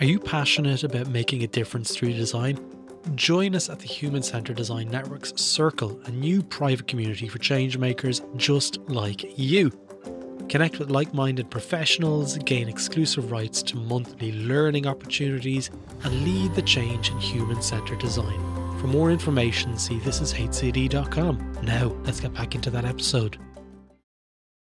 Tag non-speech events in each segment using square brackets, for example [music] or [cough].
Are you passionate about making a difference through design? Join us at the Human Centered Design Network's Circle, a new private community for changemakers just like you. Connect with like minded professionals, gain exclusive rights to monthly learning opportunities, and lead the change in human centered design. For more information, see thisishcd.com. Now, let's get back into that episode.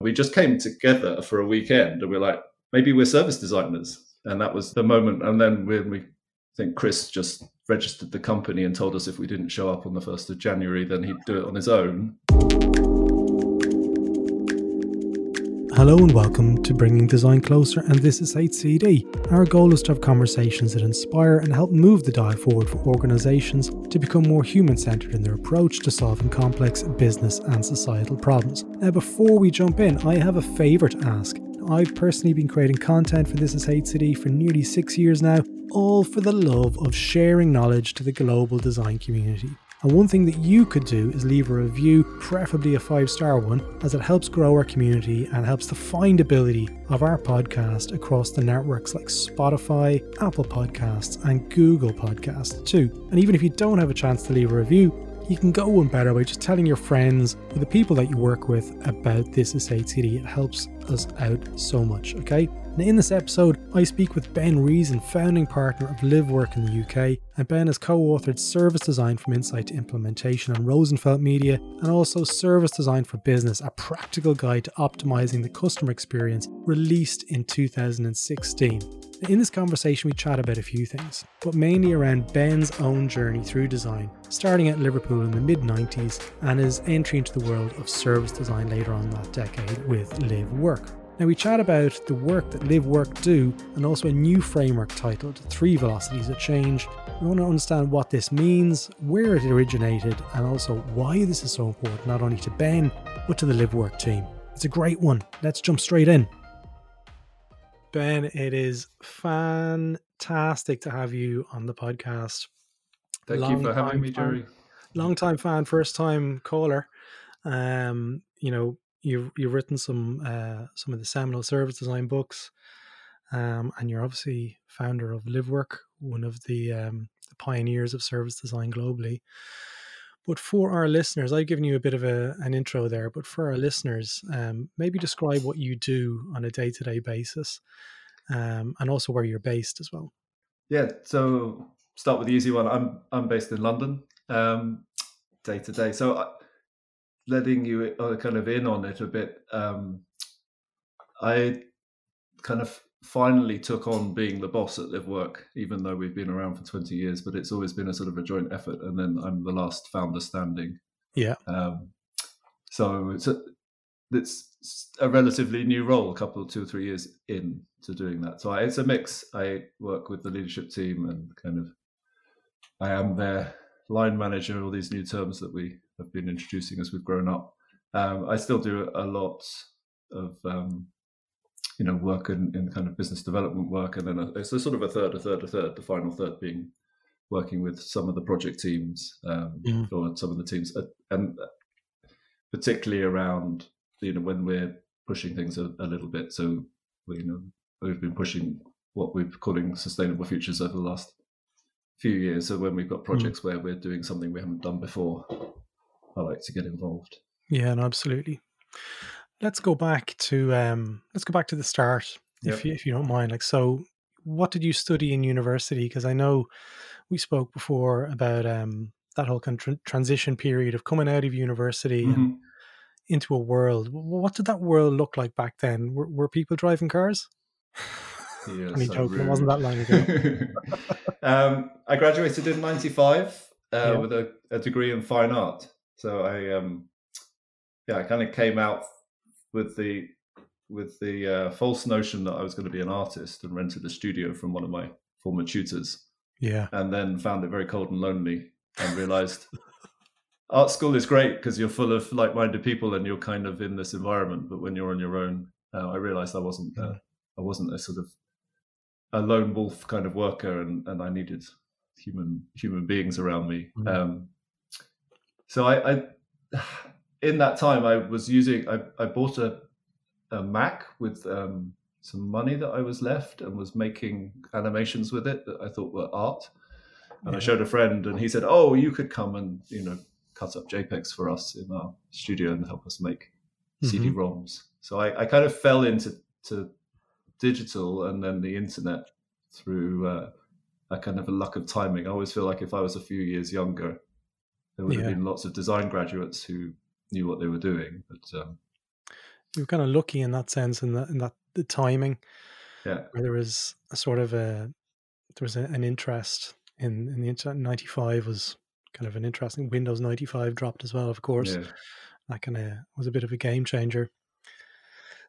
We just came together for a weekend and we're like, maybe we're service designers. And that was the moment. And then when we think Chris just registered the company and told us if we didn't show up on the 1st of January, then he'd do it on his own. Hello and welcome to Bringing Design Closer, and this is HCD. Our goal is to have conversations that inspire and help move the dial forward for organisations to become more human centred in their approach to solving complex business and societal problems. Now, before we jump in, I have a favour to ask. I've personally been creating content for This Is HCD for nearly six years now, all for the love of sharing knowledge to the global design community. And one thing that you could do is leave a review, preferably a five star one, as it helps grow our community and helps the findability of our podcast across the networks like Spotify, Apple Podcasts, and Google Podcasts too. And even if you don't have a chance to leave a review, you can go one better by just telling your friends or the people that you work with about This Is HCD. It helps us out so much, okay? Now, in this episode, I speak with Ben Reason, founding partner of LiveWork in the UK, and Ben has co authored Service Design from Insight to Implementation on Rosenfeld Media, and also Service Design for Business, a practical guide to optimizing the customer experience, released in 2016. In this conversation, we chat about a few things, but mainly around Ben's own journey through design, starting at Liverpool in the mid 90s and his entry into the world of service design later on that decade with LiveWork. Now, we chat about the work that LiveWork do and also a new framework titled Three Velocities of Change. We want to understand what this means, where it originated, and also why this is so important, not only to Ben, but to the LiveWork team. It's a great one. Let's jump straight in. Ben, it is fantastic to have you on the podcast. Thank Long you for having me, Gerry. Long time fan, first time caller. Um, you know, you've you've written some uh, some of the seminal service design books, um, and you're obviously founder of LiveWork, one of the um, the pioneers of service design globally. But for our listeners, I've given you a bit of a, an intro there. But for our listeners, um, maybe describe what you do on a day to day basis, um, and also where you're based as well. Yeah. So start with the easy one. I'm I'm based in London, um, day to day. So uh, letting you uh, kind of in on it a bit, um, I kind of finally took on being the boss at LiveWork, even though we've been around for 20 years, but it's always been a sort of a joint effort. And then I'm the last founder standing. Yeah. Um, so it's a, it's a relatively new role, a couple, two or three years in to doing that. So I, it's a mix. I work with the leadership team and kind of, I am their line manager, all these new terms that we have been introducing as we've grown up. Um, I still do a lot of um, you know work in, in kind of business development work, and then a, it's a sort of a third, a third, a third. The final third being working with some of the project teams um, mm. or some of the teams, uh, and particularly around you know when we're pushing things a, a little bit. So we, you know we've been pushing what we're calling sustainable futures over the last few years. So when we've got mm. projects mm. where we're doing something we haven't done before, I like to get involved. Yeah, no, absolutely. Let's go back to um, let's go back to the start, yep. if you, if you don't mind. Like, so what did you study in university? Because I know we spoke before about um, that whole kind of transition period of coming out of university mm-hmm. and into a world. What did that world look like back then? Were, were people driving cars? Yeah, so joke, it wasn't that long ago. [laughs] um, I graduated in '95 uh, yeah. with a, a, degree in fine art. So I, um, yeah, I kind of came out with the with the uh, false notion that I was going to be an artist and rented a studio from one of my former tutors. Yeah, and then found it very cold and lonely, and realized [laughs] art school is great because you're full of like-minded people and you're kind of in this environment. But when you're on your own, uh, I realized I wasn't uh, I wasn't a sort of a lone wolf kind of worker, and, and I needed human human beings around me. Mm-hmm. Um, so I, I, in that time I was using I, I bought a a Mac with um, some money that I was left and was making animations with it that I thought were art. And yeah. I showed a friend, and he said, "Oh, you could come and you know cut up JPEGs for us in our studio and help us make mm-hmm. CD-ROMs." So I, I, kind of fell into to digital and then the internet through uh, a kind of a luck of timing. I always feel like if I was a few years younger, there would yeah. have been lots of design graduates who knew what they were doing. But um, you were kind of lucky in that sense, in that in that the timing. Yeah, where there was a sort of a there was a, an interest in in the internet. Ninety five was kind of an interesting. Windows ninety five dropped as well, of course. Yeah. That kind of was a bit of a game changer.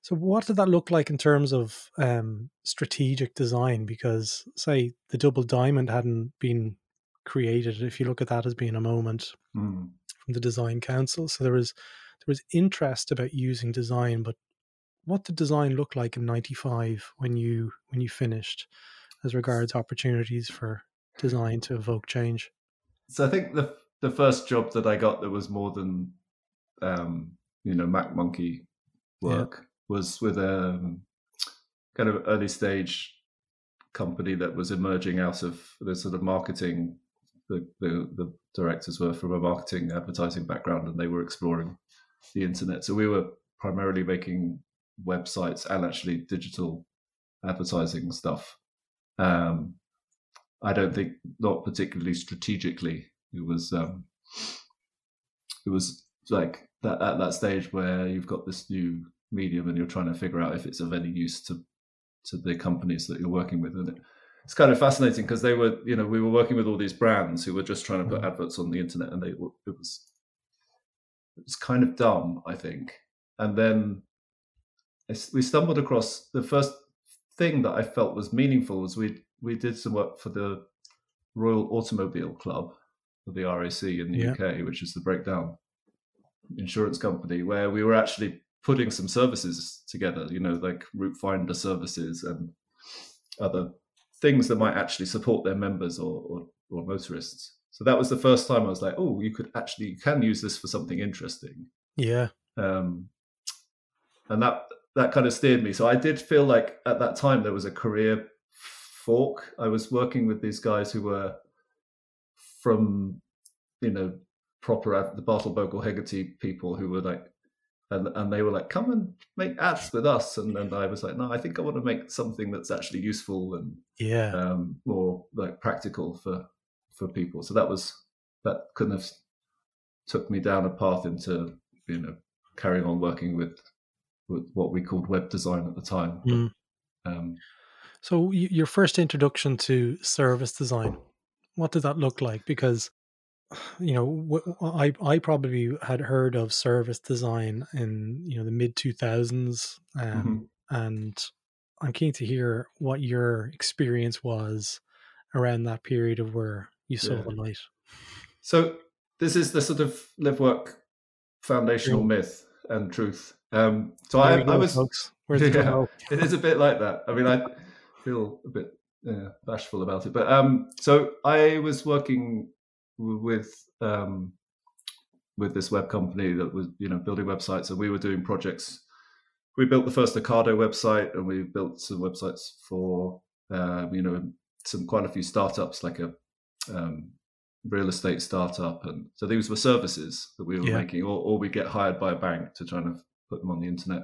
So, what did that look like in terms of um, strategic design? Because, say, the double diamond hadn't been created. If you look at that as being a moment mm. from the design council, so there was there was interest about using design, but what did design look like in '95 when you when you finished, as regards opportunities for design to evoke change? So, I think the the first job that I got that was more than um, you know Mac Monkey work. Was with a kind of early stage company that was emerging out of the sort of marketing the, the, the directors were from a marketing advertising background and they were exploring the internet. So we were primarily making websites and actually digital advertising stuff. Um, I don't think not particularly strategically. It was um, it was like that at that stage where you've got this new medium and you're trying to figure out if it's of any use to to the companies that you're working with. And it's kind of fascinating because they were, you know, we were working with all these brands who were just trying to put mm. adverts on the internet, and they it was it was kind of dumb, I think. And then we stumbled across the first thing that I felt was meaningful was we we did some work for the Royal Automobile Club of the RAC in the yeah. UK, which is the breakdown insurance company, where we were actually putting some services together, you know, like route finder services and other things that might actually support their members or, or, or motorists. So that was the first time I was like, oh, you could actually you can use this for something interesting. Yeah. Um, and that that kind of steered me. So I did feel like at that time there was a career fork. I was working with these guys who were from, you know, proper the Bartle Bogle Hegarty people who were like and and they were like, "Come and make ads with us," and then I was like, "No, I think I want to make something that's actually useful and yeah, um, more like practical for for people." So that was that kind of took me down a path into you know carrying on working with with what we called web design at the time. Mm. Um, so your first introduction to service design, what did that look like? Because you know, I I probably had heard of service design in you know the mid two thousands, um, mm-hmm. and I'm keen to hear what your experience was around that period of where you saw yeah. the light. So this is the sort of live work foundational yeah. myth and truth. Um, so I, go, I, was, folks. [laughs] Where's yeah, it is a bit like that. I mean, I [laughs] feel a bit yeah, bashful about it, but um, so I was working with um, with this web company that was you know building websites, and we were doing projects. We built the first Ocado website, and we built some websites for um, you know some quite a few startups, like a um, real estate startup, and so these were services that we were yeah. making, or, or we get hired by a bank to try and put them on the internet.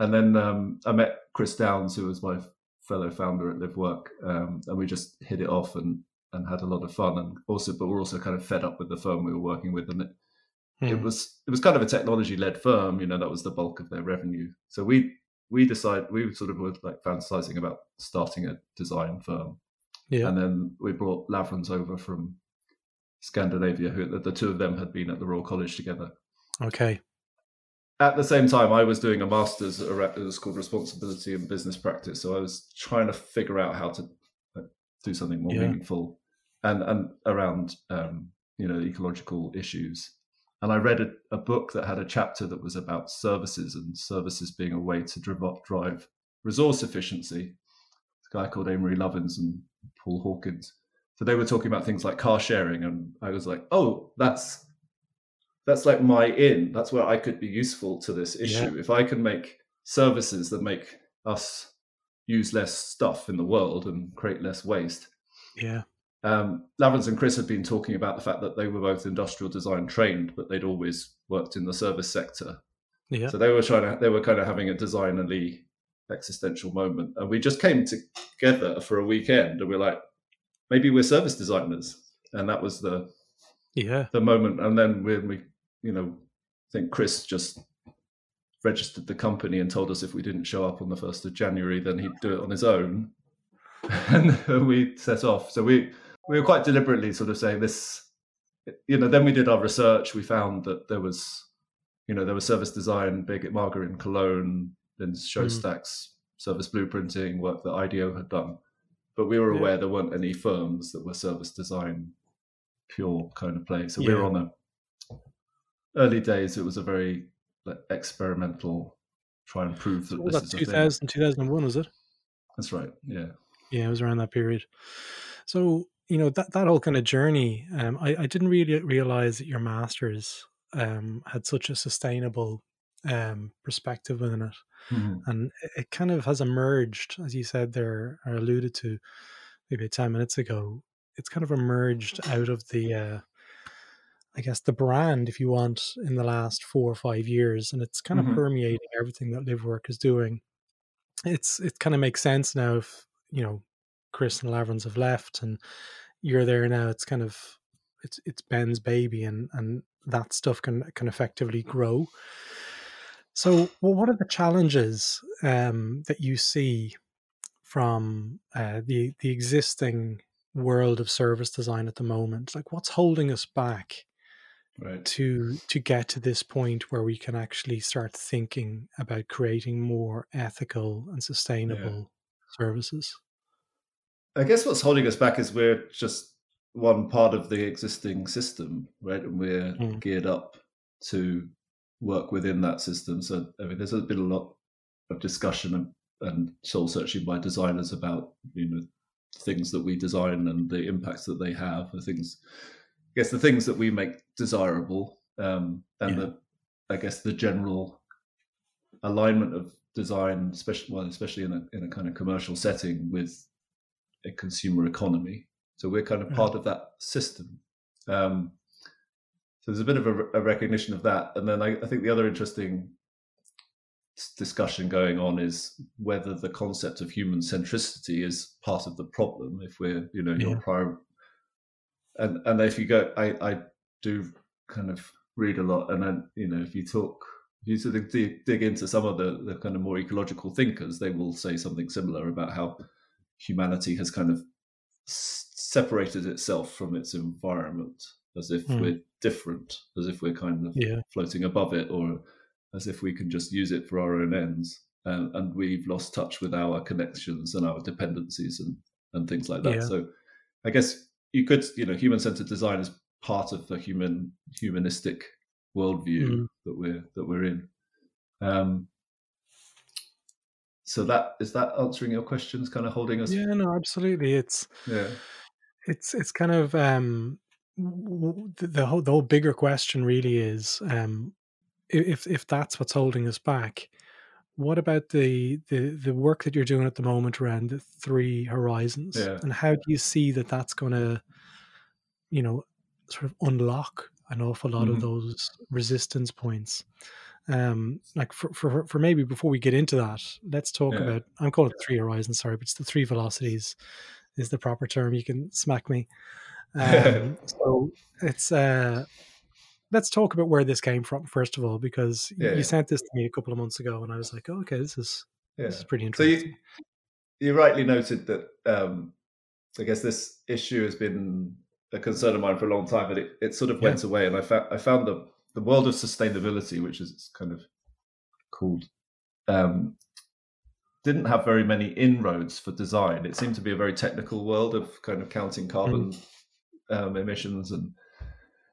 And then um, I met Chris Downs, who was my fellow founder at LiveWork, um, and we just hit it off and and had a lot of fun and also but we're also kind of fed up with the firm we were working with and it hmm. it was it was kind of a technology led firm you know that was the bulk of their revenue so we we decided we sort of were like fantasizing about starting a design firm yeah and then we brought lavrans over from scandinavia who the, the two of them had been at the royal college together okay at the same time, I was doing a master's. It was called Responsibility and Business Practice. So I was trying to figure out how to do something more yeah. meaningful and and around um, you know ecological issues. And I read a, a, book that had a chapter that was about services and services being a way to drive, drive resource efficiency. a guy called Amory Lovins and Paul Hawken. So they were talking about things like car sharing, and I was like, oh, that's that's like my in. That's where I could be useful to this issue. Yeah. If I can make services that make us use less stuff in the world and create less waste. Yeah. Um, and Chris had been talking about the fact that they were both industrial design trained, but they'd always worked in the service sector. Yeah. So they were trying to, they were kind of having a designerly existential moment. And we just came together for a weekend and we're like, maybe we're service designers. And that was the, yeah, the moment. And then when we, you know, I think Chris just registered the company and told us if we didn't show up on the 1st of January, then he'd do it on his own. [laughs] and we set off. So we, we were quite deliberately sort of saying this, you know, then we did our research. We found that there was, you know, there was service design Birgit Mager in Cologne, then Shostack's, mm. service blueprinting, work that IDEO had done. But we were aware yeah. there weren't any firms that were service design pure kind of play. So yeah. we were on a early days. It was a very like, experimental, try and prove that so this is 2000, 2001, was it? That's right. Yeah. Yeah, it was around that period. So you know that that whole kind of journey. Um, I I didn't really realize that your masters um had such a sustainable um perspective within it. Mm-hmm. And it kind of has emerged, as you said there, or alluded to maybe 10 minutes ago, it's kind of emerged out of the, uh, I guess, the brand, if you want, in the last four or five years. And it's kind mm-hmm. of permeating everything that LiveWork is doing. It's It kind of makes sense now if, you know, Chris and Lavrans have left and you're there now. It's kind of, it's it's Ben's baby and and that stuff can can effectively grow so, well, what are the challenges um, that you see from uh, the the existing world of service design at the moment? Like, what's holding us back right. to to get to this point where we can actually start thinking about creating more ethical and sustainable yeah. services? I guess what's holding us back is we're just one part of the existing system, right? And we're mm. geared up to work within that system. So I mean, there's been a lot of discussion and, and soul searching by designers about you know things that we design and the impacts that they have, the things, I guess, the things that we make desirable, um, and yeah. the I guess the general alignment of design, especially well, especially in a in a kind of commercial setting with a consumer economy. So we're kind of part of that system. Um, so there's a bit of a, a recognition of that, and then I, I, think the other interesting discussion going on is whether the concept of human centricity is part of the problem. If we're, you know, yeah. your prior, and and if you go, I I do kind of read a lot, and then you know, if you talk if you sort of dig, dig into some of the, the kind of more ecological thinkers, they will say something similar about how humanity has kind of separated itself from its environment as if mm. we're different, as if we're kind of yeah. floating above it, or as if we can just use it for our own ends. And, and we've lost touch with our connections and our dependencies and, and things like that. Yeah. So I guess you could, you know, human centered design is part of the human humanistic worldview mm. that we're that we're in. Um, so that is that answering your questions, kind of holding us. Yeah, no, absolutely. It's yeah, it's it's kind of um the whole the whole bigger question really is um, if if that's what's holding us back what about the the the work that you're doing at the moment around the three horizons yeah. and how do you see that that's going to you know sort of unlock an awful lot mm-hmm. of those resistance points um like for, for for maybe before we get into that let's talk yeah. about i'm calling it three horizons sorry but it's the three velocities is the proper term you can smack me um, [laughs] so it's uh, let's talk about where this came from first of all, because yeah, you yeah. sent this to me a couple of months ago, and I was like, oh, okay, this is this is pretty interesting. So you, you rightly noted that um, I guess this issue has been a concern of mine for a long time, but it, it sort of went away, and I found I found the the world of sustainability, which is kind of called. Um, didn't have very many inroads for design. It seemed to be a very technical world of kind of counting carbon mm um, emissions and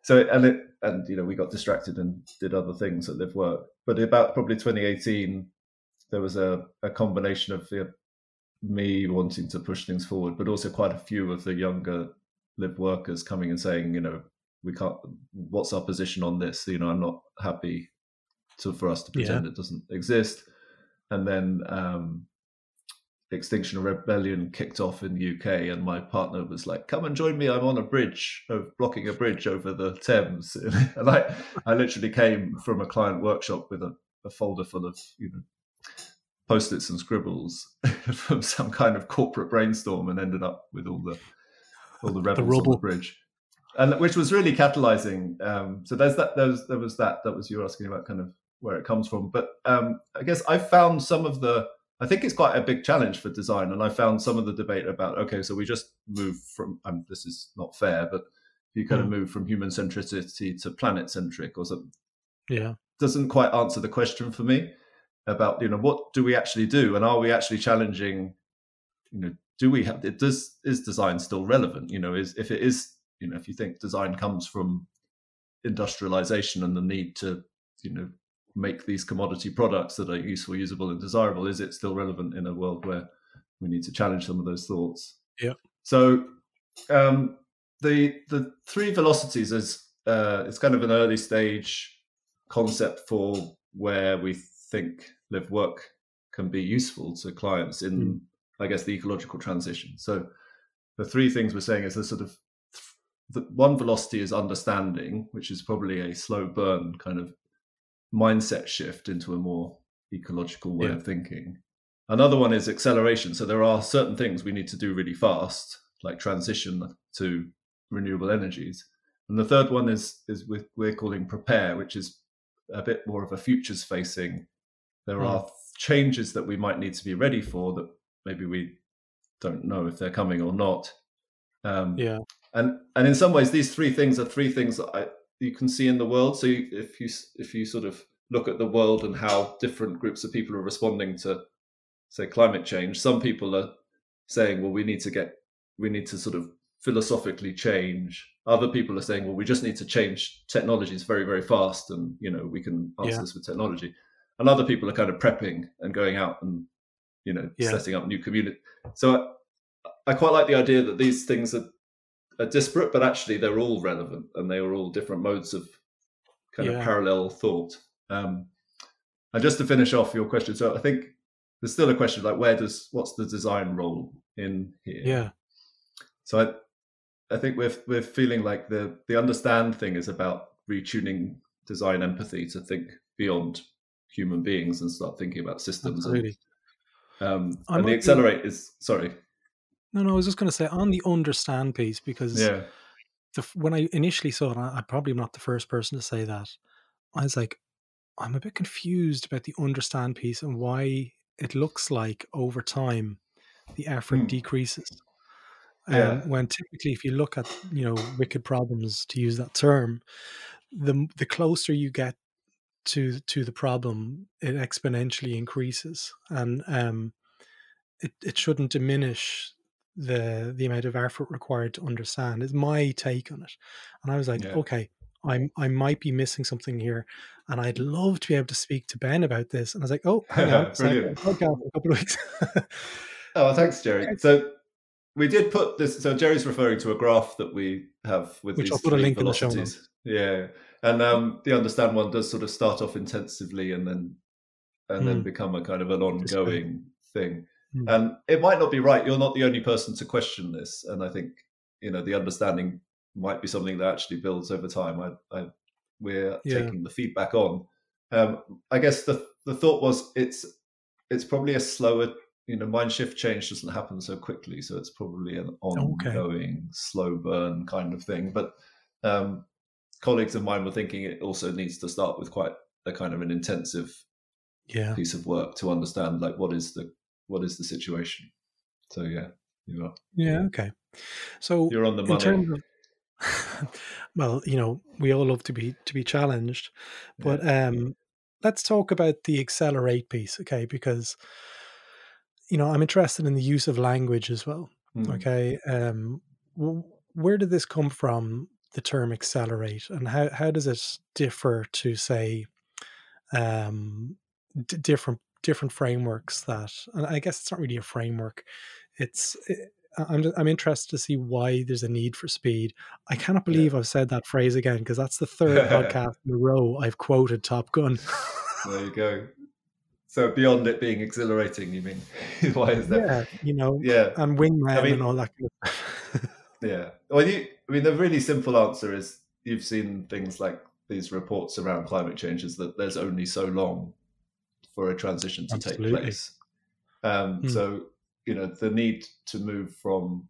so and it and you know we got distracted and did other things at live work but about probably 2018 there was a, a combination of the, me wanting to push things forward but also quite a few of the younger live workers coming and saying you know we can't what's our position on this you know i'm not happy to for us to pretend yeah. it doesn't exist and then um Extinction Rebellion kicked off in the UK, and my partner was like, "Come and join me. I'm on a bridge, of blocking a bridge over the Thames." [laughs] and I, I literally came from a client workshop with a, a folder full of you know post-its and scribbles [laughs] from some kind of corporate brainstorm, and ended up with all the all the rebels the on the bridge, and which was really catalyzing. Um, so there's that. There was, there was that. That was you asking about kind of where it comes from, but um, I guess I found some of the I think it's quite a big challenge for design. And I found some of the debate about, okay, so we just move from, um, this is not fair, but if you kind mm. of move from human centricity to planet centric or something. Yeah. Doesn't quite answer the question for me about, you know, what do we actually do? And are we actually challenging, you know, do we have, it does, is design still relevant? You know, is, if it is, you know, if you think design comes from industrialization and the need to, you know, make these commodity products that are useful, usable, and desirable? Is it still relevant in a world where we need to challenge some of those thoughts? Yeah. So um, the the three velocities is uh, it's kind of an early stage concept for where we think live work can be useful to clients in mm. I guess the ecological transition. So the three things we're saying is the sort of the one velocity is understanding, which is probably a slow burn kind of mindset shift into a more ecological way yeah. of thinking. Another one is acceleration. So there are certain things we need to do really fast, like transition to renewable energies. And the third one is is we're calling prepare, which is a bit more of a futures facing. There mm. are changes that we might need to be ready for that maybe we don't know if they're coming or not. Um, yeah. And and in some ways, these three things are three things that I, you can see in the world. So you, if you if you sort of look at the world and how different groups of people are responding to, say, climate change, some people are saying, well, we need to get we need to sort of philosophically change. Other people are saying, well, we just need to change technologies very very fast, and you know we can answer yeah. this with technology. And other people are kind of prepping and going out and you know yeah. setting up new community. So I, I quite like the idea that these things are are disparate, but actually they're all relevant and they are all different modes of kind yeah. of parallel thought. Um, and just to finish off your question, so I think there's still a question like where does what's the design role in here? Yeah. So I I think we're we're feeling like the the understand thing is about retuning design empathy to think beyond human beings and start thinking about systems. Absolutely. And, um, and the accelerate be... is sorry. No, no, I was just going to say on the understand piece because yeah. the, when I initially saw it, I, I probably am not the first person to say that. I was like, I'm a bit confused about the understand piece and why it looks like over time the effort hmm. decreases. Yeah. Um, when typically, if you look at you know wicked problems, to use that term, the the closer you get to to the problem, it exponentially increases, and um, it it shouldn't diminish the the amount of effort required to understand is my take on it and i was like yeah. okay i'm i might be missing something here and i'd love to be able to speak to ben about this and i was like oh hang on [laughs] Brilliant. a couple of weeks [laughs] oh thanks gerry so we did put this so gerry's referring to a graph that we have with Which these I'll put a link velocities. in the show yeah and um, the understand one does sort of start off intensively and then and mm. then hmm. become a kind of an ongoing thing Mm. And it might not be right. You're not the only person to question this. And I think, you know, the understanding might be something that actually builds over time. I, I we're yeah. taking the feedback on. Um, I guess the the thought was it's it's probably a slower, you know, mind shift change doesn't happen so quickly, so it's probably an ongoing, okay. slow burn kind of thing. But um, colleagues of mine were thinking it also needs to start with quite a kind of an intensive yeah. piece of work to understand like what is the what is the situation. So yeah, you are. Yeah. Okay. So you're on the money. Of, [laughs] well, you know, we all love to be to be challenged, but yeah. um, let's talk about the accelerate piece, okay? Because you know, I'm interested in the use of language as well. Mm. Okay. Um, where did this come from? The term accelerate, and how how does it differ to say um, d- different different frameworks that and i guess it's not really a framework it's it, eh, I'm I'm interested to see why there's a need for speed. I cannot believe yeah. I've said that phrase again because that's the third [laughs] podcast in a row I've quoted Top Gun. there you go. So beyond it being exhilarating, you mean? [laughs] Why is that? Yeah, you know, Yeah. and wingman I mean- and all that kind of [laughs] Yeah. Well, you, I mean, the really simple answer is you've seen things like these reports around climate change is that there's only so long for a transition to Absolutely. take place. Um, Hmm. So, you know, the need to move from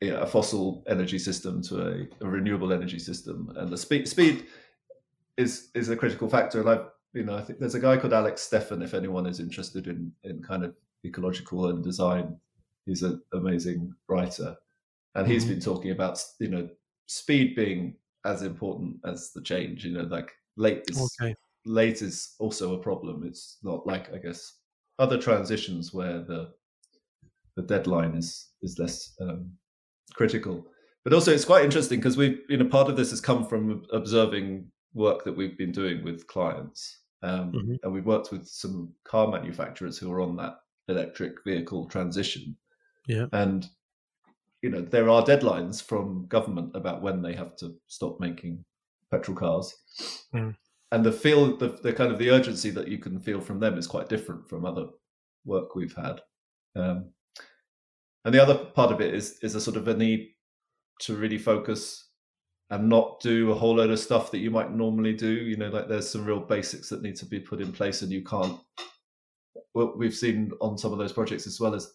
you know, a fossil energy system to a, a renewable energy system and the speed speed is is a critical factor. And I, you know, I think there's a guy called Alex Steffen. If anyone is interested in in kind of ecological and design, he's an amazing writer, and he's Mhm. been talking about you know speed being as important as the change. You know, like late is Okay. Late is also a problem. It's not like I guess other transitions where the the deadline is is less um, critical. But also, it's quite interesting because we've you know part of this has come from observing work that we've been doing with clients, um, Mhm. and we've worked with some car manufacturers who are on that electric vehicle transition. Yeah. and you know there are deadlines from government about when they have to stop making petrol cars Mm. And the feel the, the kind of the urgency that you can feel from them is quite different from other work we've had. Um, and the other part of it is is a sort of a need to really focus and not do a whole load of stuff that you might normally do. You know like there's some real basics that need to be put in place and you can't what we've seen on some of those projects as well as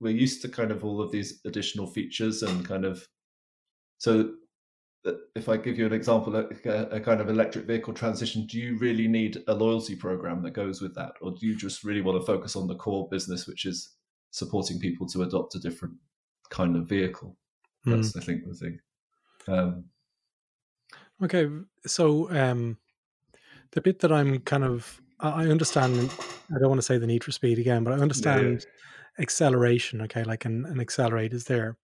we're used to kind of all of these additional features and kind of so if I give you an example, like a, a kind of electric vehicle transition, do you really need a loyalty program that goes with that, or do you just really want to focus on the core business, which is supporting people to adopt a different kind of vehicle? Mm. That's I think the thing. Um, Okay, so um, the bit that I'm kind of I understand. I don't want to say the need for speed again, but I understand acceleration. Okay, like an, an accelerate is there.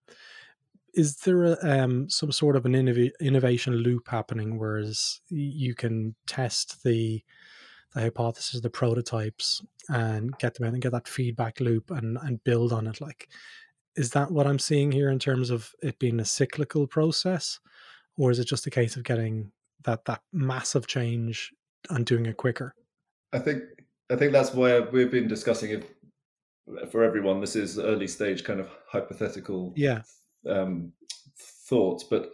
Is there a, um, some sort of an innov- innovation loop happening, whereas you can test the the hypothesis, the prototypes, and get them out and get that feedback loop and and build on it? Like, is that what I'm seeing here in terms of it being a cyclical process? or is it just a case of getting that that massive change and doing it quicker? I think I think that's why we've been discussing it for everyone. This is early stage kind of hypothetical Yeah. Um, thoughts, but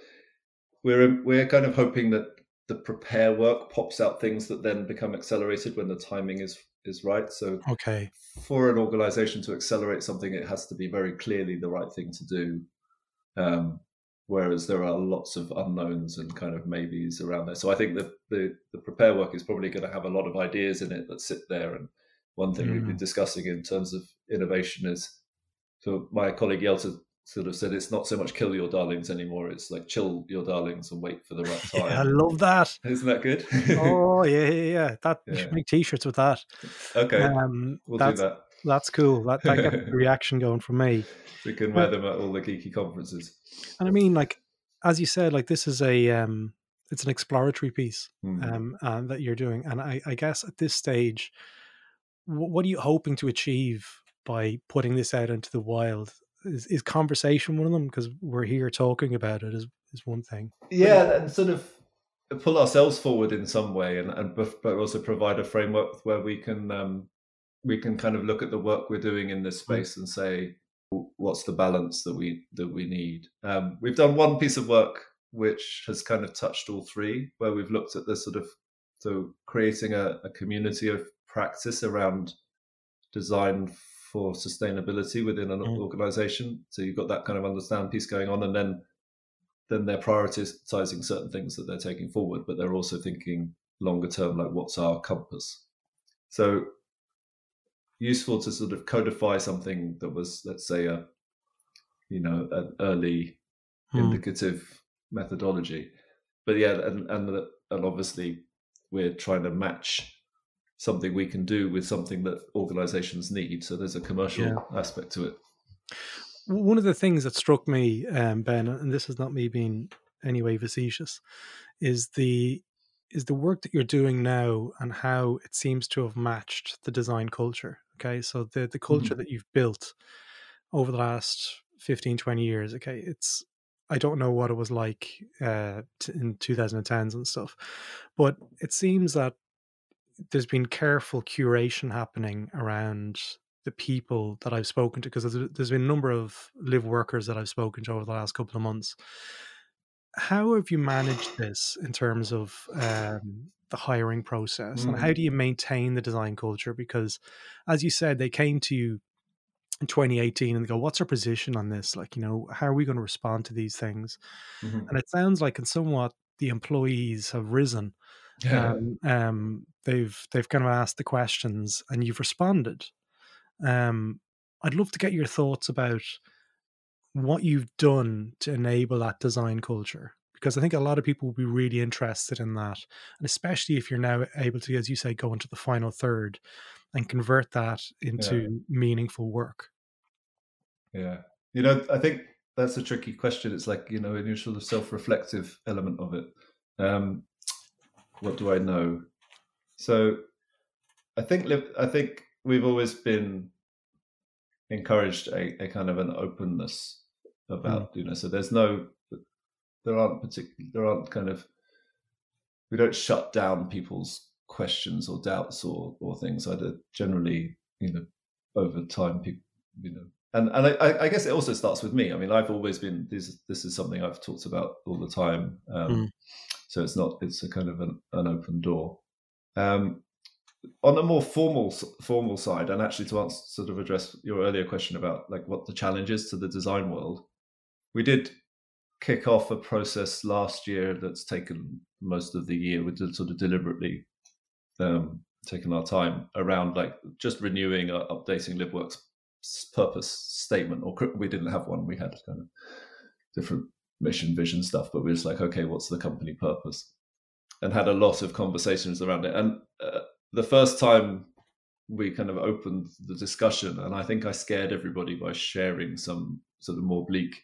we're we're kind of hoping that the prepare work pops out things that then become accelerated when the timing is is right. So Okay. for an organization to accelerate something, it has to be very clearly the right thing to do. Um, whereas there are lots of unknowns and kind of maybes around there. So I think that the, the prepare work is probably going to have a lot of ideas in it that sit there. And one thing we've been discussing in terms of innovation is, so my colleague Yelta sort of said, it's not so much kill your darlings anymore. It's like chill your darlings and wait for the right time. [laughs] Yeah, I love that. Isn't that good? oh [laughs] yeah, yeah, yeah. That you Yeah. should make t-shirts with that. okay, Um, we'll that's do that. that's cool. That that gets the [laughs] reaction going from me. We can wear them at all the geeky conferences. And I mean, like as you said, like this is a um, it's an exploratory piece Hmm. um, uh, that you're doing, and I, I guess at this stage, wh- what are you hoping to achieve by putting this out into the wild? Is, is conversation one of them? Because we're here talking about it is is one thing. yeah and sort of pull ourselves forward in some way and, and but but also provide a framework where we can um, we can kind of look at the work we're doing in this space and say what's the balance that we that we need um, we've done one piece of work which has kind of touched all three where we've looked at the sort of so creating a, a community of practice around design for sustainability within an Mm. organization so you've got that kind of understand piece going on and then then they're prioritizing certain things that they're taking forward, but they're also thinking longer term, like what's our compass. So useful to sort of codify something that was, let's say, a you know, an early Hmm. indicative methodology. But yeah, and and and obviously we're trying to match something we can do with something that organizations need. So there's a commercial Yeah. aspect to it. One of the things that struck me, um, Ben, and this is not me being anyway facetious, is the is the work that you're doing now and how it seems to have matched the design culture. Okay, so the the culture that you've built over the last 15, 20 years. Okay, it's I don't know what it was like uh, t- in 2010s and stuff, but it seems that there's been careful curation happening around the people that I've spoken to because there's been a number of live workers that I've spoken to over the last couple of months. How have you managed this in terms of um, the hiring process, mm. and how mm. do you maintain the design culture? Because, as you said, they came to you in 2018 and they go, "What's our position on this? Like, you know, how are we going to respond to these things?" Mm-hmm. And it sounds like, in somewhat, the employees have risen. Yeah. Um, um, they've they've kind of asked the questions, and you've responded. Um, I'd love to get your thoughts about what you've done to enable that design culture because I think a lot of people will be really interested in that, and especially if you're now able to, as you say, go into the final third and convert that into yeah. meaningful work. Yeah, you know, I think that's a tricky question. It's like you know, a sort of self-reflective element of it. Um, what do I know? So, I think I think we've always been encouraged a, a kind of an openness about mm. you know so there's no there aren't particular there aren't kind of we don't shut down people's questions or doubts or or things i generally you know over time people you know and and I, I guess it also starts with me i mean i've always been this this is something i've talked about all the time um, mm. So it's not it's a kind of an, an open door um, on a more formal formal side, and actually to answer, sort of address your earlier question about like what the challenges to the design world, we did kick off a process last year that's taken most of the year. We did sort of deliberately um, taken our time around like just renewing or updating LiveWorks purpose statement. Or we didn't have one. We had kind of different mission, vision stuff, but we're just like, okay, what's the company purpose? And had a lot of conversations around it. And uh, the first time we kind of opened the discussion, and I think I scared everybody by sharing some sort of more bleak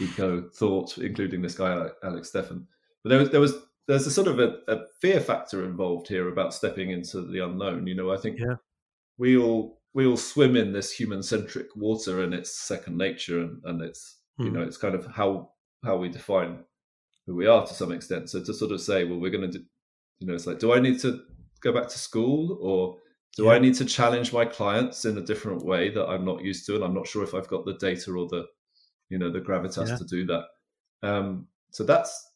eco thought, including this guy Alex Steffen. But there was there was there's a sort of a, a fear factor involved here about stepping into the unknown. You know, I think yeah. we all we all swim in this human centric water, and it's second nature, and, and it's mm. you hmm. know it's kind of how how we define who we are to some extent. So to sort of say, well, we're going to, do, you know, it's like, do I need to go back to school or do yeah. I need to challenge my clients in a different way that I'm not used to? And I'm not sure if I've got the data or the, you know, the gravitas yeah. to do that. Um, so that's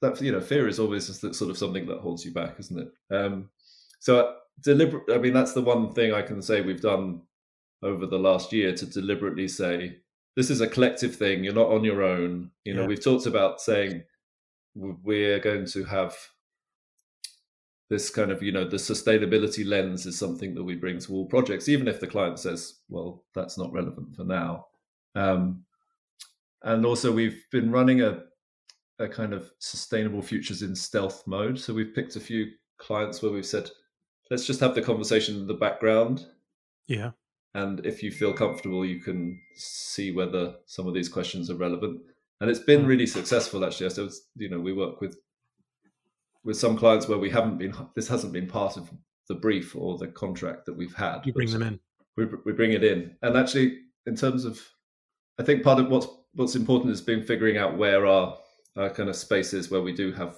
that. You know, fear is always just sort of something that holds you back, isn't it? Um, so deliberate. I mean, that's the one thing I can say we've done over the last year to deliberately say this is a collective thing. You're not on your own. You know, yeah. we've talked about saying we're going to have this kind of you know the sustainability lens is something that we bring to all projects even if the client says well that's not relevant for now um, and also we've been running a, a kind of sustainable futures in stealth mode so we've picked a few clients where we've said let's just have the conversation in the background yeah and if you feel comfortable you can see whether some of these questions are relevant and it's been hmm. really successful actually so you know we work with with some clients where we haven't been this hasn't been part of the brief or the contract that we've had. You bring them in. We, we bring it in, and actually, in terms of, I think part of what's what's important is being figuring out where our, our kind of spaces where we do have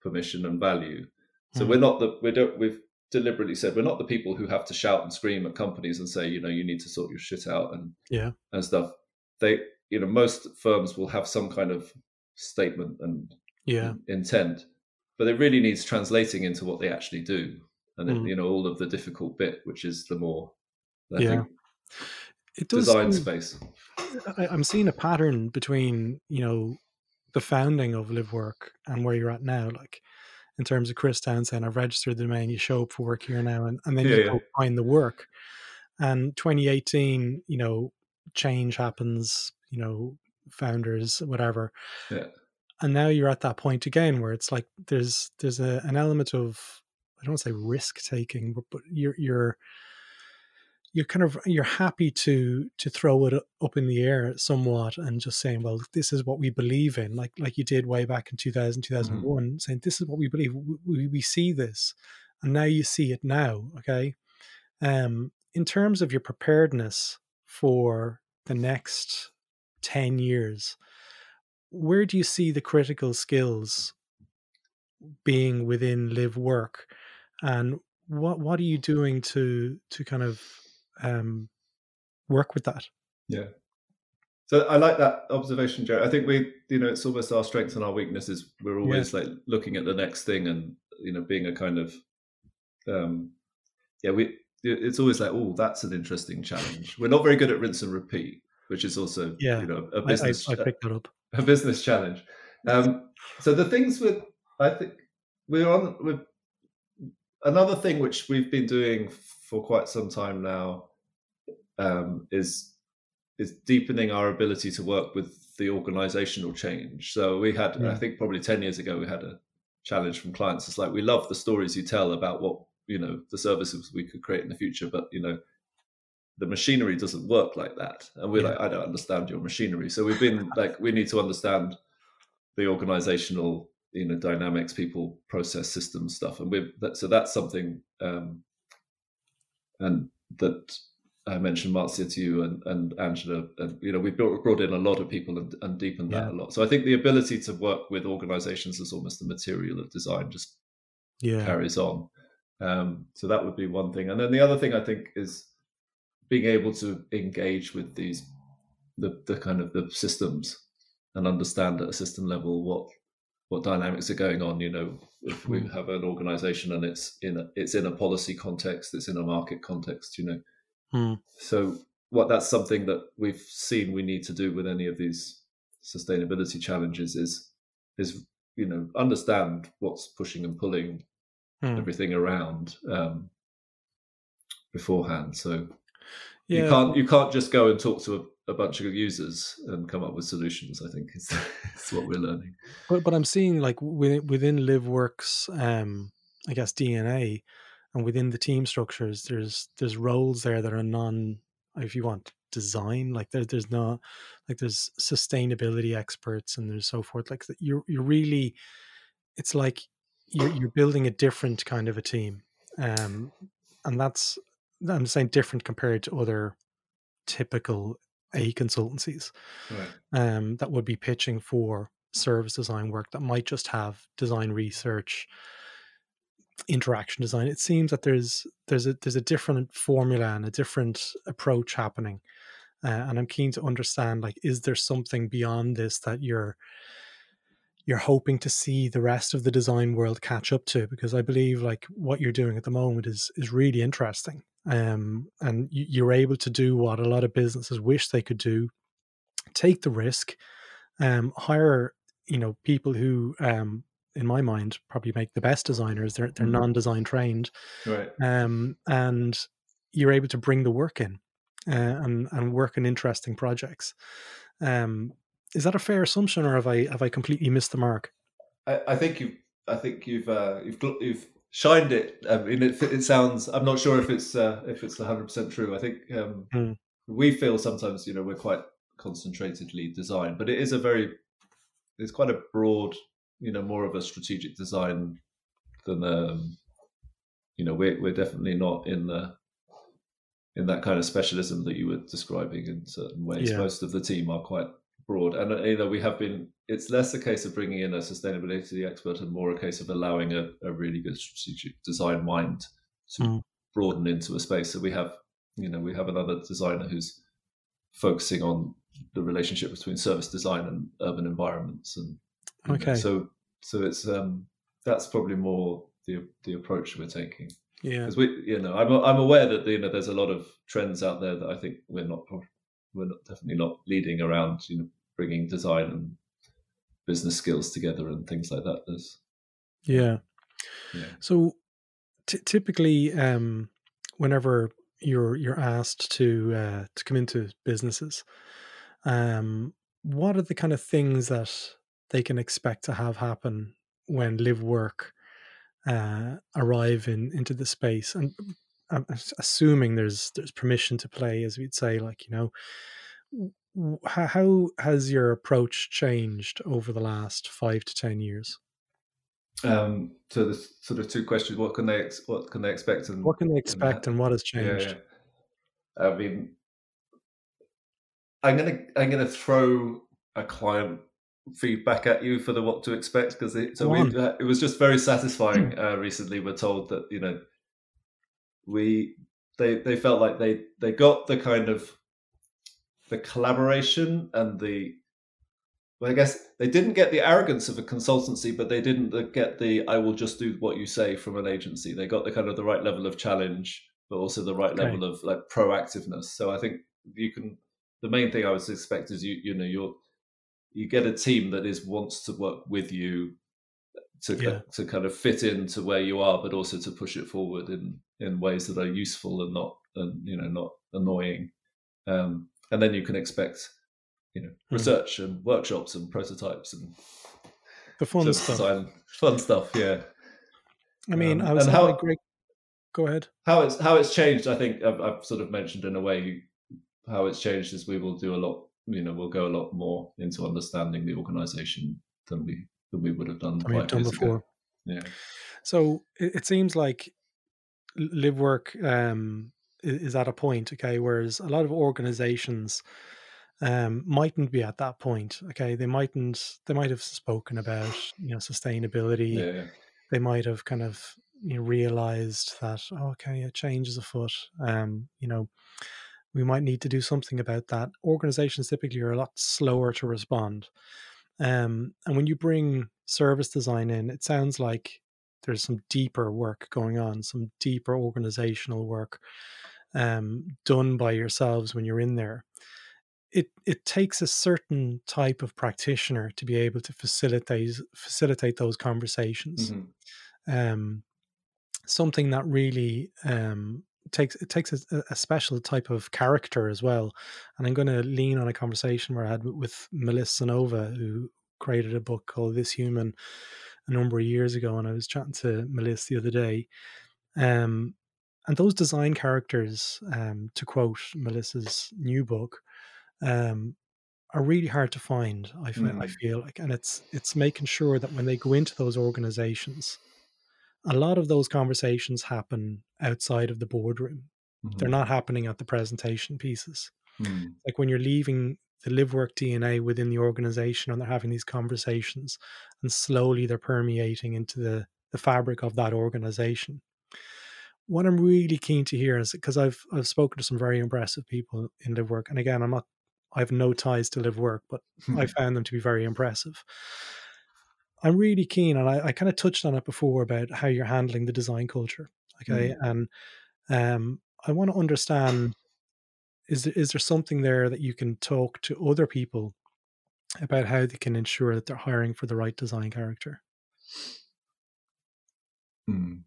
permission and value. So mm we're not the we don't we've deliberately said we're not the people who have to shout and scream at companies and say you know you need to sort your shit out and yeah. and stuff. They you know most firms will have some kind of statement and yeah. intent but it really needs translating into what they actually do. And then, mm. you know all of the difficult bit which is the more I yeah. it does design seem, space. I, i'm seeing a pattern between you know the founding of LiveWork and where you're at now like in terms of chris townsend i've registered the domain you show up for work here now and, and then yeah, you yeah. go find the work. And 2018 you know change happens you know founders whatever. Yeah. And now you're at that point again where it's like there's there's a, an element of I don't want to say risk taking, but, but you're you're you're kind of you're happy to to throw it up in the air somewhat and just saying well this is what we believe in like like you did way back in 2000 2001 mm-hmm. saying this is what we believe. We, we, we see this and now you see it now okay? Um in terms of your preparedness for the next 10 years where do you see the critical skills being within live work? And what what are you doing to to kind of um, work with that? Yeah. So I like that observation, Joe. I think we, you know, it's almost our strengths and our weaknesses. We're always yeah. like looking at the next thing and you know being a kind of, um, yeah, we. It's always like, oh, that's an interesting challenge. We're not very good at rinse and repeat, which is also, yeah, you know, a business. I, I, I picked that up. [laughs] A business challenge. Um, so the things with, I think we're on with another thing which we've been doing for quite some time now um, is is deepening our ability to work with the organizational change. So we had, yeah. I think, probably ten years ago, we had a challenge from clients. It's like we love the stories you tell about what you know the services we could create in the future, but you know the machinery doesn't work like that. And we're yeah. like, I don't understand your machinery. So we've been like, we need to understand the organizational you know dynamics, people, process, systems stuff, and we that, so that's something um, and that I mentioned Marcia to you and, and Angela, and you know we brought, brought in a lot of people and, and deepened that yeah. a lot. So I think the ability to work with organisations as almost the material of design just yeah. carries on. Um, so that would be one thing, and then the other thing I think is being able to engage with these the the kind of the systems and understand at a system level what what dynamics are going on. You know, if we hmm. have an organisation and it's in a, it's in a policy context, it's in a market context. You know Mm. So, what that's something that we've seen we need to do with any of these sustainability challenges is is you know understand what's pushing and pulling mm. everything around um, beforehand. So yeah. you can't you can't just go and talk to a, a, bunch of users and come up with solutions. I think is, [laughs] is what we're learning. But but I'm seeing like within within LiveWorks, um, I guess DNA and within the team structures there's there's roles there that are non if you want design like there, there's no like there's sustainability experts and there's so forth like you're you're really it's like you're, you're building a different kind of a team um and that's i'm saying different compared to other typical a consultancies right. um that would be pitching for service design work that might just have design research interaction design it seems that there's there's a there's a different formula and a different approach happening uh, and i'm keen to understand like is there something beyond this that you're you're hoping to see the rest of the design world catch up to? Because i believe like what you're doing at the moment is is really interesting um, and you're able to do what a lot of businesses wish they could do take the risk um, hire you know people who um, in my mind, probably make the best designers. They're they're mm-hmm. non-design trained, right? Um, and you're able to bring the work in uh, and and work in interesting projects. Um, is that a fair assumption, or have I have I completely missed the mark? I, I think you I think you've uh, you've you've shined it. I mean, it, it sounds. I'm not sure if it's uh, if it's 100 percent true. I think um, mm. we feel sometimes, you know, we're quite concentratedly designed, but it is a very it's quite a broad you know more of a strategic design than um, you know we're we're definitely not in the in that kind of specialism that you were describing in certain ways. Yeah. Most of the team are quite broad, and uh, you know we have been. It's less a case of bringing in a sustainability expert, and more a case of allowing a, a really good strategic design mind to mm. broaden into a space. So we have, you know, we have another designer who's focusing on the relationship between service design and urban environments, and Okay. So so it's um that's probably more the the approach we're taking. Yeah. Because we you know I'm I'm aware that you know there's a lot of trends out there that I think we're not we're not, definitely not leading around you know bringing design and business skills together and things like that. There's yeah. yeah. So t- typically, um, whenever you're you're asked to uh, to come into businesses, um, what are the kind of things that they can expect to have happen when LiveWork uh, arrive in into the space and I'm assuming there's there's permission to play as we'd say like you know how has your approach changed over the last five to ten years? Um so there's sort of two questions. What can they what can they expect and what can they expect and, and what has changed? yeah, yeah. i mean i'm gonna i'm gonna throw a client feedback at you for the what to expect because it, so we, it was just very satisfying uh, recently. We're told that you know we they they felt like they they got the kind of the collaboration and the well, I guess they didn't get the arrogance of a consultancy, but they didn't get the "I will just do what you say" from an agency. They got the kind of the right level of challenge, but also the right okay. level of like proactiveness. So I think you can. The main thing I would expect is you you know you're you get a team that is wants to work with you to yeah. to kind of fit into where you are, but also to push it forward in in ways that are useful and not and you know not annoying. Um, and then you can expect you know hmm. research mm. and workshops and prototypes and the fun stuff. Design, fun stuff, yeah. I mean, um, I was and how, great. Go ahead. How it's how it's changed. I think I've, I've sort of mentioned in a way how it's changed is we will do a lot. You know, we'll go a lot more into understanding the organisation than we than we would have done. Done before. Ago. Yeah. So it, it, seems like live work um, is at a point, okay, whereas a lot of organizations um, mightn't be at that point. Okay, they mightn't. They might have spoken about you know sustainability. Yeah, yeah. They might have kind of you know, realized that oh, okay, a change is afoot. Um, you know, we might need to do something about that. Organizations typically are a lot slower to respond. Um, and when you bring service design in, it sounds like there's some deeper work going on, some deeper organizational work um, done by yourselves when you're in there it it takes a certain type of practitioner to be able to facilitate facilitate those conversations. Mm-hmm. Um, something that really um, takes it takes a, a, special type of character as well. And I'm going to lean on a conversation we I had with Melissa Nova, who created a book called This Human a number of years ago. And I was chatting to Melissa the other day. Um, and those design characters, um, to quote Melissa's new book, um, are really hard to find. I, mm. I feel like, and it's it's making sure that when they go into those organizations, a lot of those conversations happen outside of the boardroom. Mm-hmm. They're not happening at the presentation pieces. Mm. Like when you're leaving the live work DNA within the organization and they're having these conversations and slowly they're permeating into the, the fabric of that organization. What I'm really keen to hear is because I've I've spoken to some very impressive people in live work. And again, I'm not I have no ties to live work, but I [laughs] found them to be very impressive. I'm really keen, and I, I kind of touched on it before about how you're handling the design culture. Okay, mm. and um, I want to understand is there, is there something there that you can talk to other people about how they can ensure that they're hiring for the right design character? Mm.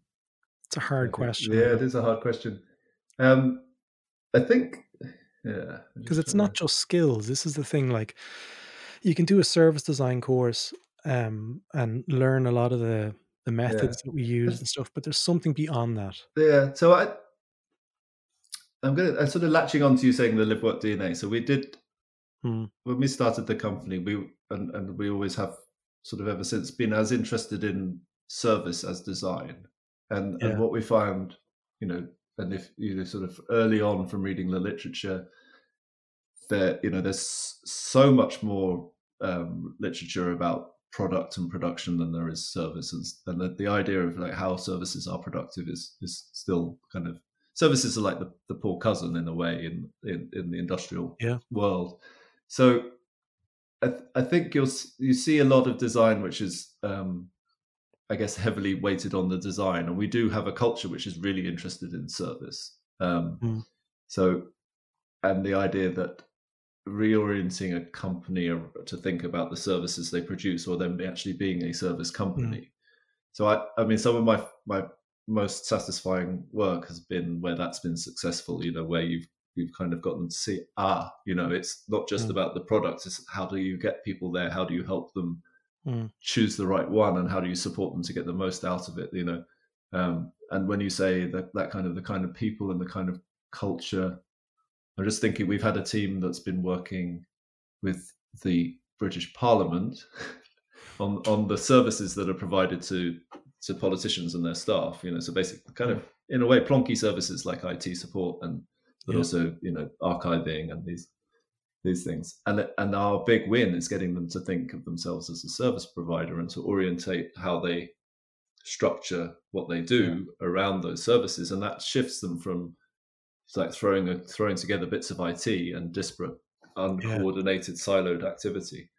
It's a hard question. Yeah, it is a hard question. Um, I think yeah. Because it's not just skills. This is the thing. Like, you can do a service design course um, and learn a lot of the the methods yeah. that we use and stuff, but there's something beyond that. Yeah. So I, I'm gonna. I'm sort of latching on to you saying the live work DNA. So we did hmm. when we started the company. We and and we always have sort of ever since been as interested in service as design. And yeah. and what we found, you know, and if you know sort of early on from reading the literature there you know there's so much more um, literature about product and production than there is services and the, the idea of like how services are productive is is still kind of services are like the, the poor cousin in a way in in, in the industrial yeah. world so I, th- I think you'll you see a lot of design which is um, I guess, heavily weighted on the design. And we do have a culture which is really interested in service. Um, mm. So, and the idea that reorienting a company to think about the services they produce or them actually being a service company. Mm. So, I, I mean, some of my my most satisfying work has been where that's been successful. You know, where you've you've kind of got them to see, ah, you know, it's not just mm. about the product. It's how do you get people there? How do you help them? mm. choose the right one and how do you support them to get the most out of it you know um, and when you say that that kind of the kind of people and the kind of culture i'm just thinking we've had a team that's been working with the british parliament [laughs] on on the services that are provided to to politicians and their staff you know so basically kind of in a way plonky services like it support and but yeah. also you know archiving and these these things. And and our big win is getting them to think of themselves as a service provider and to orientate how they structure what they do yeah. around those services, and that shifts them from like throwing a, throwing together bits of IT and disparate, uncoordinated, yeah. siloed activity.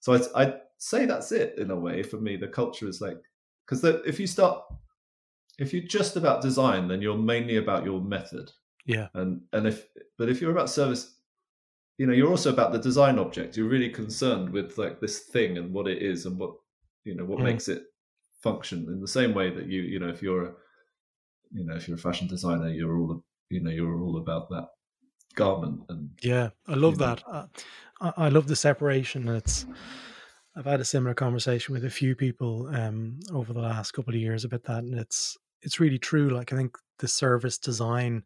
So I'd, I'd, say that's it in a way for me. The culture is like because if you start if you're just about design, then you're mainly about your method. Yeah. And and if but if you're about service, you know, you're also about the design object. You're really concerned with like this thing and what it is and what you know what mm. makes it function in the same way that you you know if you're a, you know if you're a fashion designer, you're all you know you're all about that garment and yeah i love that. I, I, love the separation it's i've had a similar conversation with a few people um over the last couple of years about that and it's it's really true. Like i think the service design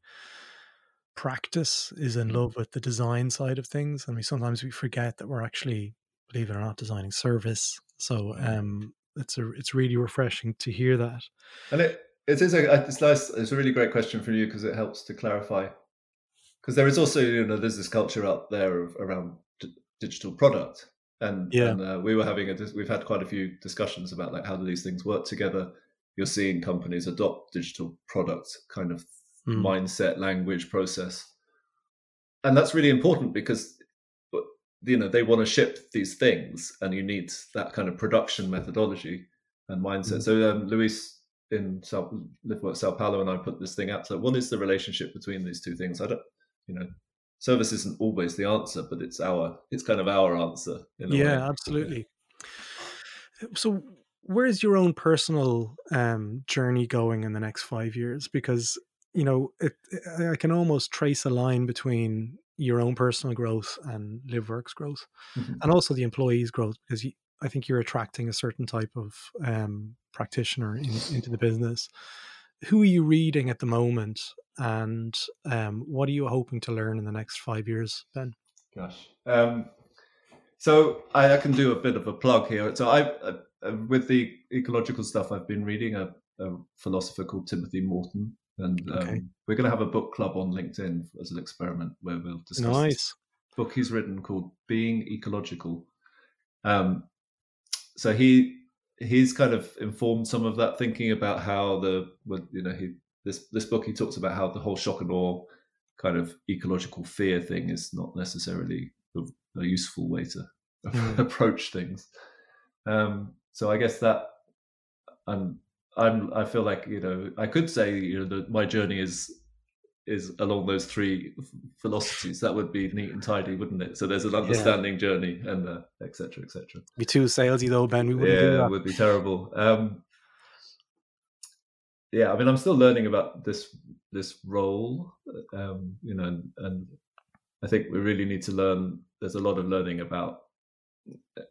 practice is in mm. love with the design side of things. And we sometimes we forget that we're actually believe it or not designing service. So mm. um it's a it's really refreshing to hear that. And it it is a it's nice it's a really great question for you because it helps to clarify. Because there is also you know there's this culture out there of, around d- digital product. And yeah. and, uh, we were having a we've had quite a few discussions about like how do these things work together? You're seeing companies adopt digital product kind of mm. mindset language process. And that's really important because you know they want to ship these things and you need that kind of production methodology and mindset. Mm. so um, luis in Sao, Sao Paulo and I put this thing out. So, what is the relationship between these two things? I don't, you know, service isn't always the answer, but it's our, it's kind of our answer. yeah, way. absolutely. So, where's your own personal um, journey going in the next five years? Because you know, it, it, I can almost trace a line between your own personal growth and LiveWorks growth, mm-hmm. and also the employees' growth, because you, I think you're attracting a certain type of um, practitioner in, into the business. Who are you reading at the moment, and um, what are you hoping to learn in the next five years, Ben? Gosh, um, so I, I, can do a bit of a plug here. So I, with the ecological stuff, I've been reading a, a philosopher called Timothy Morton, and um, okay. we're going to have a book club on LinkedIn as an experiment where we'll discuss nice. book he's written called Being Ecological. Um, so he he's kind of informed some of that thinking about how the you know he this this book he talks about how the whole shock and awe kind of ecological fear thing is not necessarily a, a useful way to [laughs] mm. approach things. Um, so I guess that I'm I'm I feel like you know I could say you know that my journey is is along those three philosophies, that would be neat and tidy, wouldn't it? So there's an understanding yeah. journey and etc. Uh, etc. Et be too salesy though, Ben. We wouldn't yeah, it would be terrible. Um, yeah, I mean, I'm still learning about this this role, um, you know, and, and I think we really need to learn. There's a lot of learning about uh,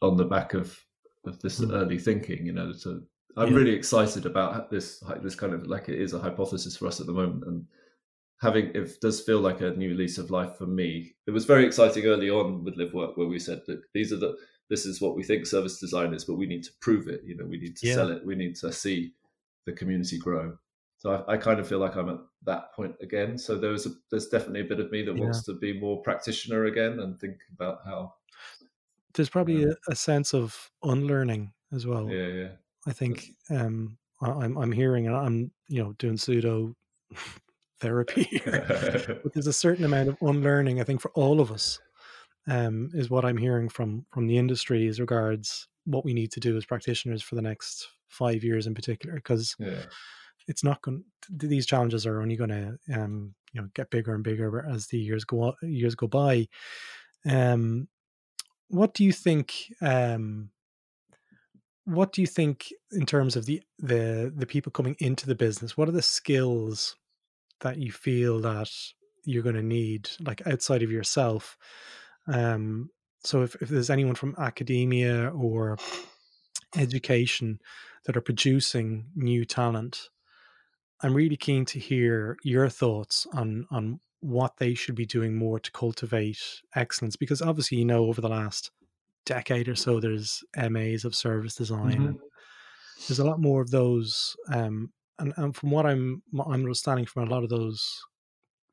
on the back of of this mm. early thinking, you know, to I'm yeah. really excited about this this kind of like it is a hypothesis for us at the moment, and having it does feel like a new lease of life for me. It was very exciting early on with LiveWork where we said that these are the this is what we think service design is, but we need to prove it. You know, we need to yeah. sell it. We need to see the community grow. So I, I, kind of feel like I'm at that point again. So there's a, there's definitely a bit of me that yeah. wants to be more practitioner again and think about how. There's probably a, a sense of unlearning as well. Yeah, yeah. I think um, I'm I'm hearing and I'm you know doing pseudo [laughs] therapy here, [laughs] but there's a certain amount of unlearning. I think for all of us um, is what I'm hearing from from the industry as regards what we need to do as practitioners for the next five years in particular, because yeah. it's not going. These challenges are only going to um, you know get bigger and bigger as the years go years go by. Um, what do you think? Um, what do you think in terms of the the the people coming into the business what are the skills that you feel that you're going to need like outside of yourself? Um so if, if there's anyone from academia or education that are producing new talent i'm really keen to hear your thoughts on on what they should be doing more to cultivate excellence because obviously you know over the last decade or so, there's MAs of service design. Mm-hmm. There's a lot more of those, um, and, and from what I'm I'm understanding from a lot of those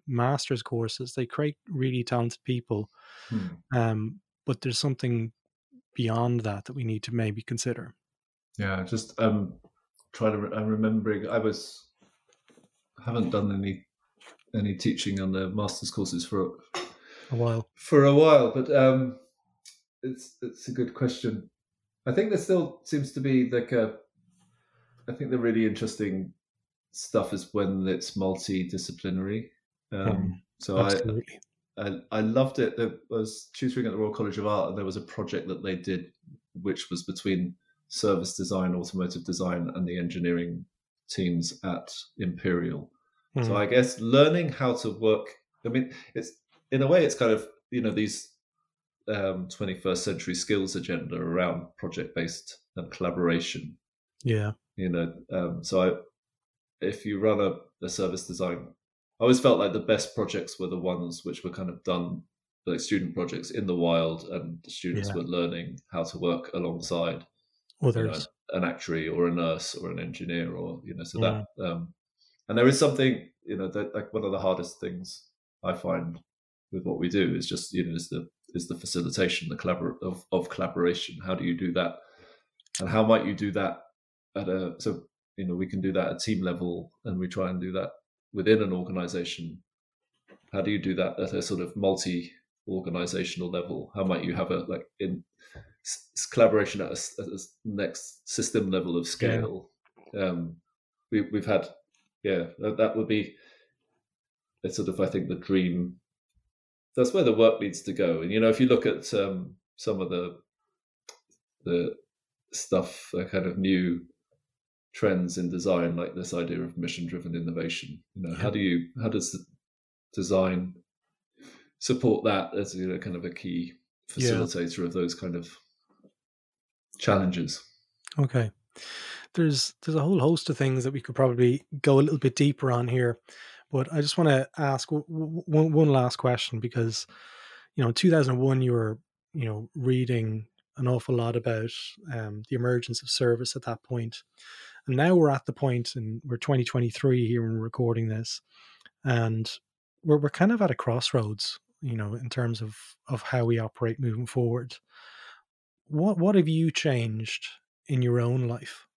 master's courses. They create really talented people, Hmm. um, but there's something beyond that that we need to maybe consider. Yeah, just um, trying to. Re- I'm remembering. I was haven't done any any teaching on the master's courses for A while, for a while, but um, it's it's a good question. I think there still seems to be like a. I think the really interesting stuff is when it's multidisciplinary. Um, Mm, so I, absolutely. I I loved it. There was tutoring at the Royal College of Art, and there was a project that they did, which was between service design, automotive design, and the engineering teams at Imperial. So Mm, I guess learning how to work. I mean, it's in a way, it's kind of you know these um, 21st century skills agenda around project based and collaboration. yeah, You know, um, so I, if you run a, a service design, I always felt like the best projects were the ones which were kind of done like student projects in the wild, and the students Yeah. were learning how to work alongside you know, an actuary or a nurse or an engineer or you know so Yeah. that um and there is something you know that like one of the hardest things i find with what we do is just you know is the is the facilitation the collabor of, of collaboration. How do you do that? And how might you do that at a so you know we can do that at team level and we try and do that within an organization. How do you do that at a sort of multi organizational level? How might you have a like in s- collaboration at a, at a next system level of scale? Um we, we've had yeah that, that would be it's sort of i think the dream that's where the work needs to go and you know if you look at um some of the the stuff the kind of new trends in design like this idea of mission driven innovation you know how do you how does the design support that as you know kind of a key Yeah. facilitator of those kind of challenges Okay. There's there's a whole host of things that we could probably go a little bit deeper on here, but I just want to ask w- w- one last question because you know in 2001 you were you know reading an awful lot about um, the emergence of service at that point, and now we're at the point and we're 2023 here and recording this, and we're we're kind of at a crossroads, you know, in terms of of how we operate moving forward. What what have you changed in your own life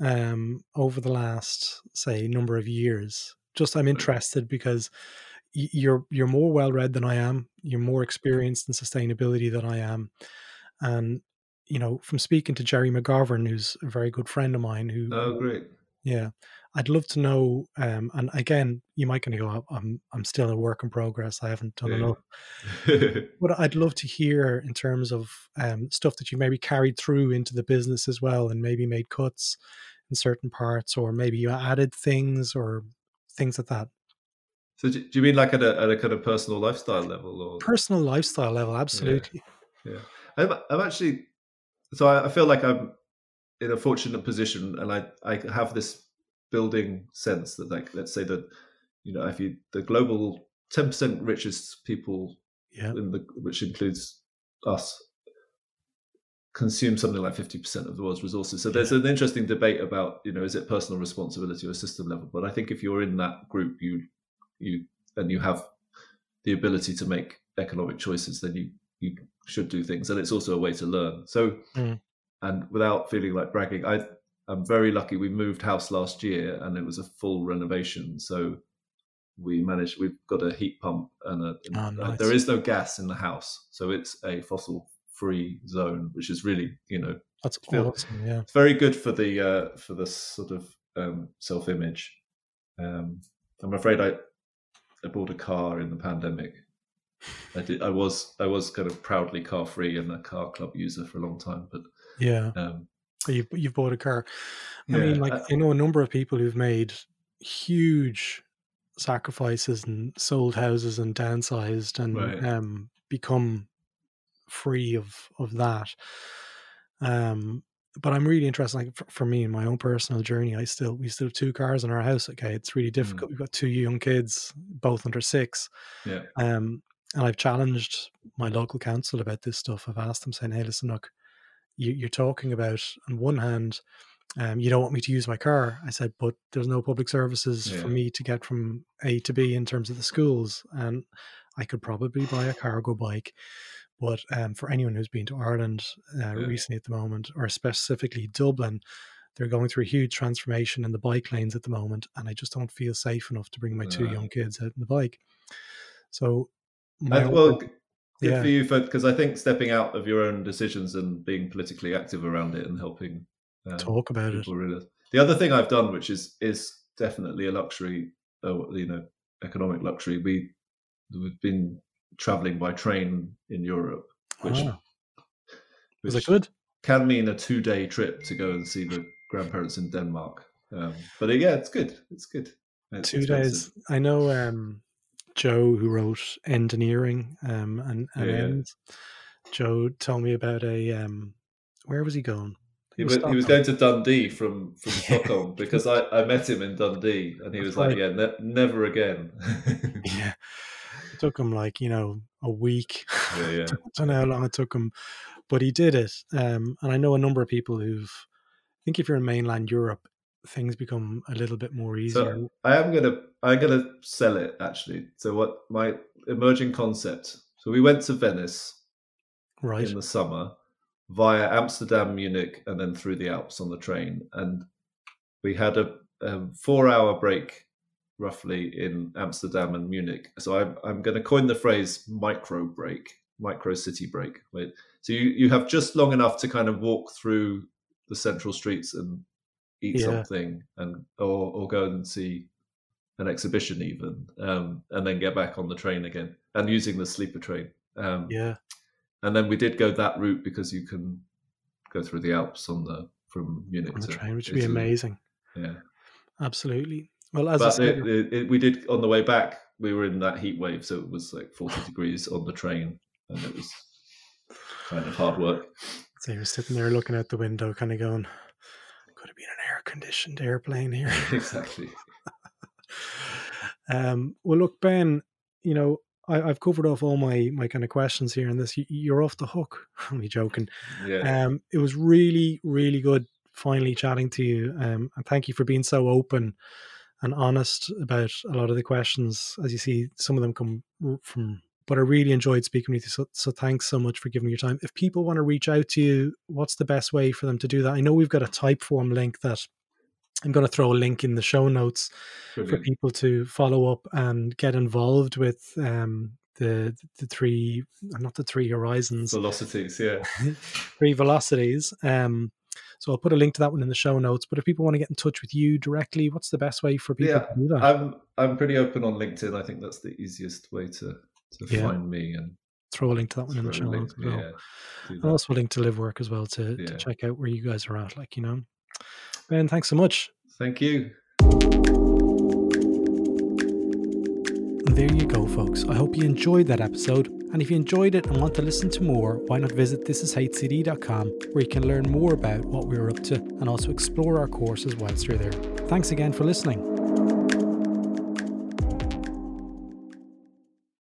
um, over the last, say, number of years? Just I'm interested because you're you're more well read than I am. You're more experienced in sustainability than I am, and you know from speaking to Gerry McGovern, who's a very good friend of mine, who oh great yeah, I'd love to know. Um, and again, you might kind of go, "Oh, I'm I'm still a work in progress. I haven't done Yeah. enough. but I'd love to hear in terms of um, stuff that you maybe carried through into the business as well, and maybe made cuts in certain parts, or maybe you added things or things like that. so do, you mean like at a, at a kind of personal lifestyle level or Personal lifestyle level, absolutely. Yeah, I'm, I'm actually. So I, I feel like I'm in a fortunate position, and I I have this building sense that like let's say that you know if you the global ten percent richest people Yeah, in the which includes us consume something like 50% of the world's resources. So there's an interesting debate about you know is it personal responsibility or system level? But i think if you're in that group you you and you have the ability to make economic choices then you you should do things. And it's also a way to learn. So Mm. and without feeling like bragging i i'm very lucky. We moved house last year and it was a full renovation. So we managed we've got a heat pump and a, Oh, uh, nice. there is no gas in the house. So it's a fossil free zone which is really you know that's Feel- awesome. Yeah, it's very good for the uh for the sort of um self image um i'm afraid i i bought a car in the pandemic i did i was i was kind of proudly car free and a car club user for a long time but yeah. um You've you've bought a car. I Yeah, mean, like I- I know a number of people who've made huge sacrifices and sold houses and downsized and Right. um, become free of of that. Um, but I'm really interested. Like for, for me in my own personal journey, I still we still have two cars in our house. Okay, it's really difficult. We've got two young kids, both under six. yeah Um, and I've challenged my local council about this stuff. I've asked them, saying, "Hey, listen, look, you, you're talking about on one hand um, you don't want me to use my car. I said, but there's no public services Yeah. for me to get from A to B in terms of the schools. And I could probably buy a cargo bike. But um, for anyone who's been to Ireland uh, Yeah. recently at the moment, or specifically Dublin, they're going through a huge transformation in the bike lanes at the moment. And I just don't feel safe enough to bring my two young kids out in the bike. So, And, well, good yeah. for you for because I think stepping out of your own decisions and being politically active around it and helping um, talk about it. realize. The other thing I've done, which is is definitely a luxury, uh, you know, economic luxury. We we've been traveling by train in Europe, which, Ah, was it good? can mean a two day trip to go and see the grandparents in Denmark. Um, but uh, yeah, it's good. It's good. It's two expensive. days. I know um, Joe, who wrote Engineering um, and, and Yeah. Joe told me about a. Um, where was he going? He was, he was going to Dundee from, from. [laughs] Stockholm because I, I met him in Dundee and he That's was like, right. yeah, ne- never again. Yeah, [laughs] it took him like you know a week. yeah, [laughs] yeah. I don't know how long it took him, but he did it. Um, and I know a number of people who've. I think if you're in mainland Europe, things become a little bit more easier. So I am gonna I'm gonna sell it actually. So what my emerging concept. So we went to Venice right? in the summer via Amsterdam, Munich, and then through the Alps on the train. And we had a, a four hour break roughly in Amsterdam and Munich. So I'm, I'm going to coin the phrase micro break, micro city break. So you, you have just long enough to kind of walk through the central streets and eat Yeah. something and or, or go and see an exhibition even um, and then get back on the train again and using the sleeper train um, Yeah, and then we did go that route because you can go through the Alps on the from Munich on the to train, which would be amazing. Yeah, Absolutely. Well, as but it, it, it, we did on the way back. We were in that heat wave, so it was like forty degrees on the train, and it was kind of hard work. So you're sitting there looking out the window, kind of going, could have been an air conditioned airplane here. [laughs] exactly. [laughs] um, well, look, Ben, you know, I, I've covered off all my my kind of questions here, and this you, you're off the hook. [laughs] I'm only joking. Yeah, Um, it was really, really good finally chatting to you, um, and thank you for being so open and honest about a lot of the questions. As you see, some of them come from. But I really enjoyed speaking with you. So, so thanks so much for giving me your time. If people want to reach out to you, what's the best way for them to do that? I know we've got a type form link that I'm going to throw a link in the show notes for people to follow up and get involved with um, the the three, not the three horizons, Velocities, yeah. [laughs] three velocities. Um, so I'll put a link to that one in the show notes. But if people want to get in touch with you directly, what's the best way for people Yeah, to do that? I'm I'm pretty open on LinkedIn. I think that's the easiest way to to Yeah. find me and throw a link to that one in the show notes as well. yeah, I'll also link to Live Work as well to, Yeah. to check out where you guys are at. Like you know, Ben, thanks so much. Thank you. There you go, folks. I hope you enjoyed that episode. And if you enjoyed it and want to listen to more, why not visit thisishcd.com where you can learn more about what we're up to and also explore our courses whilst you're there. Thanks again for listening.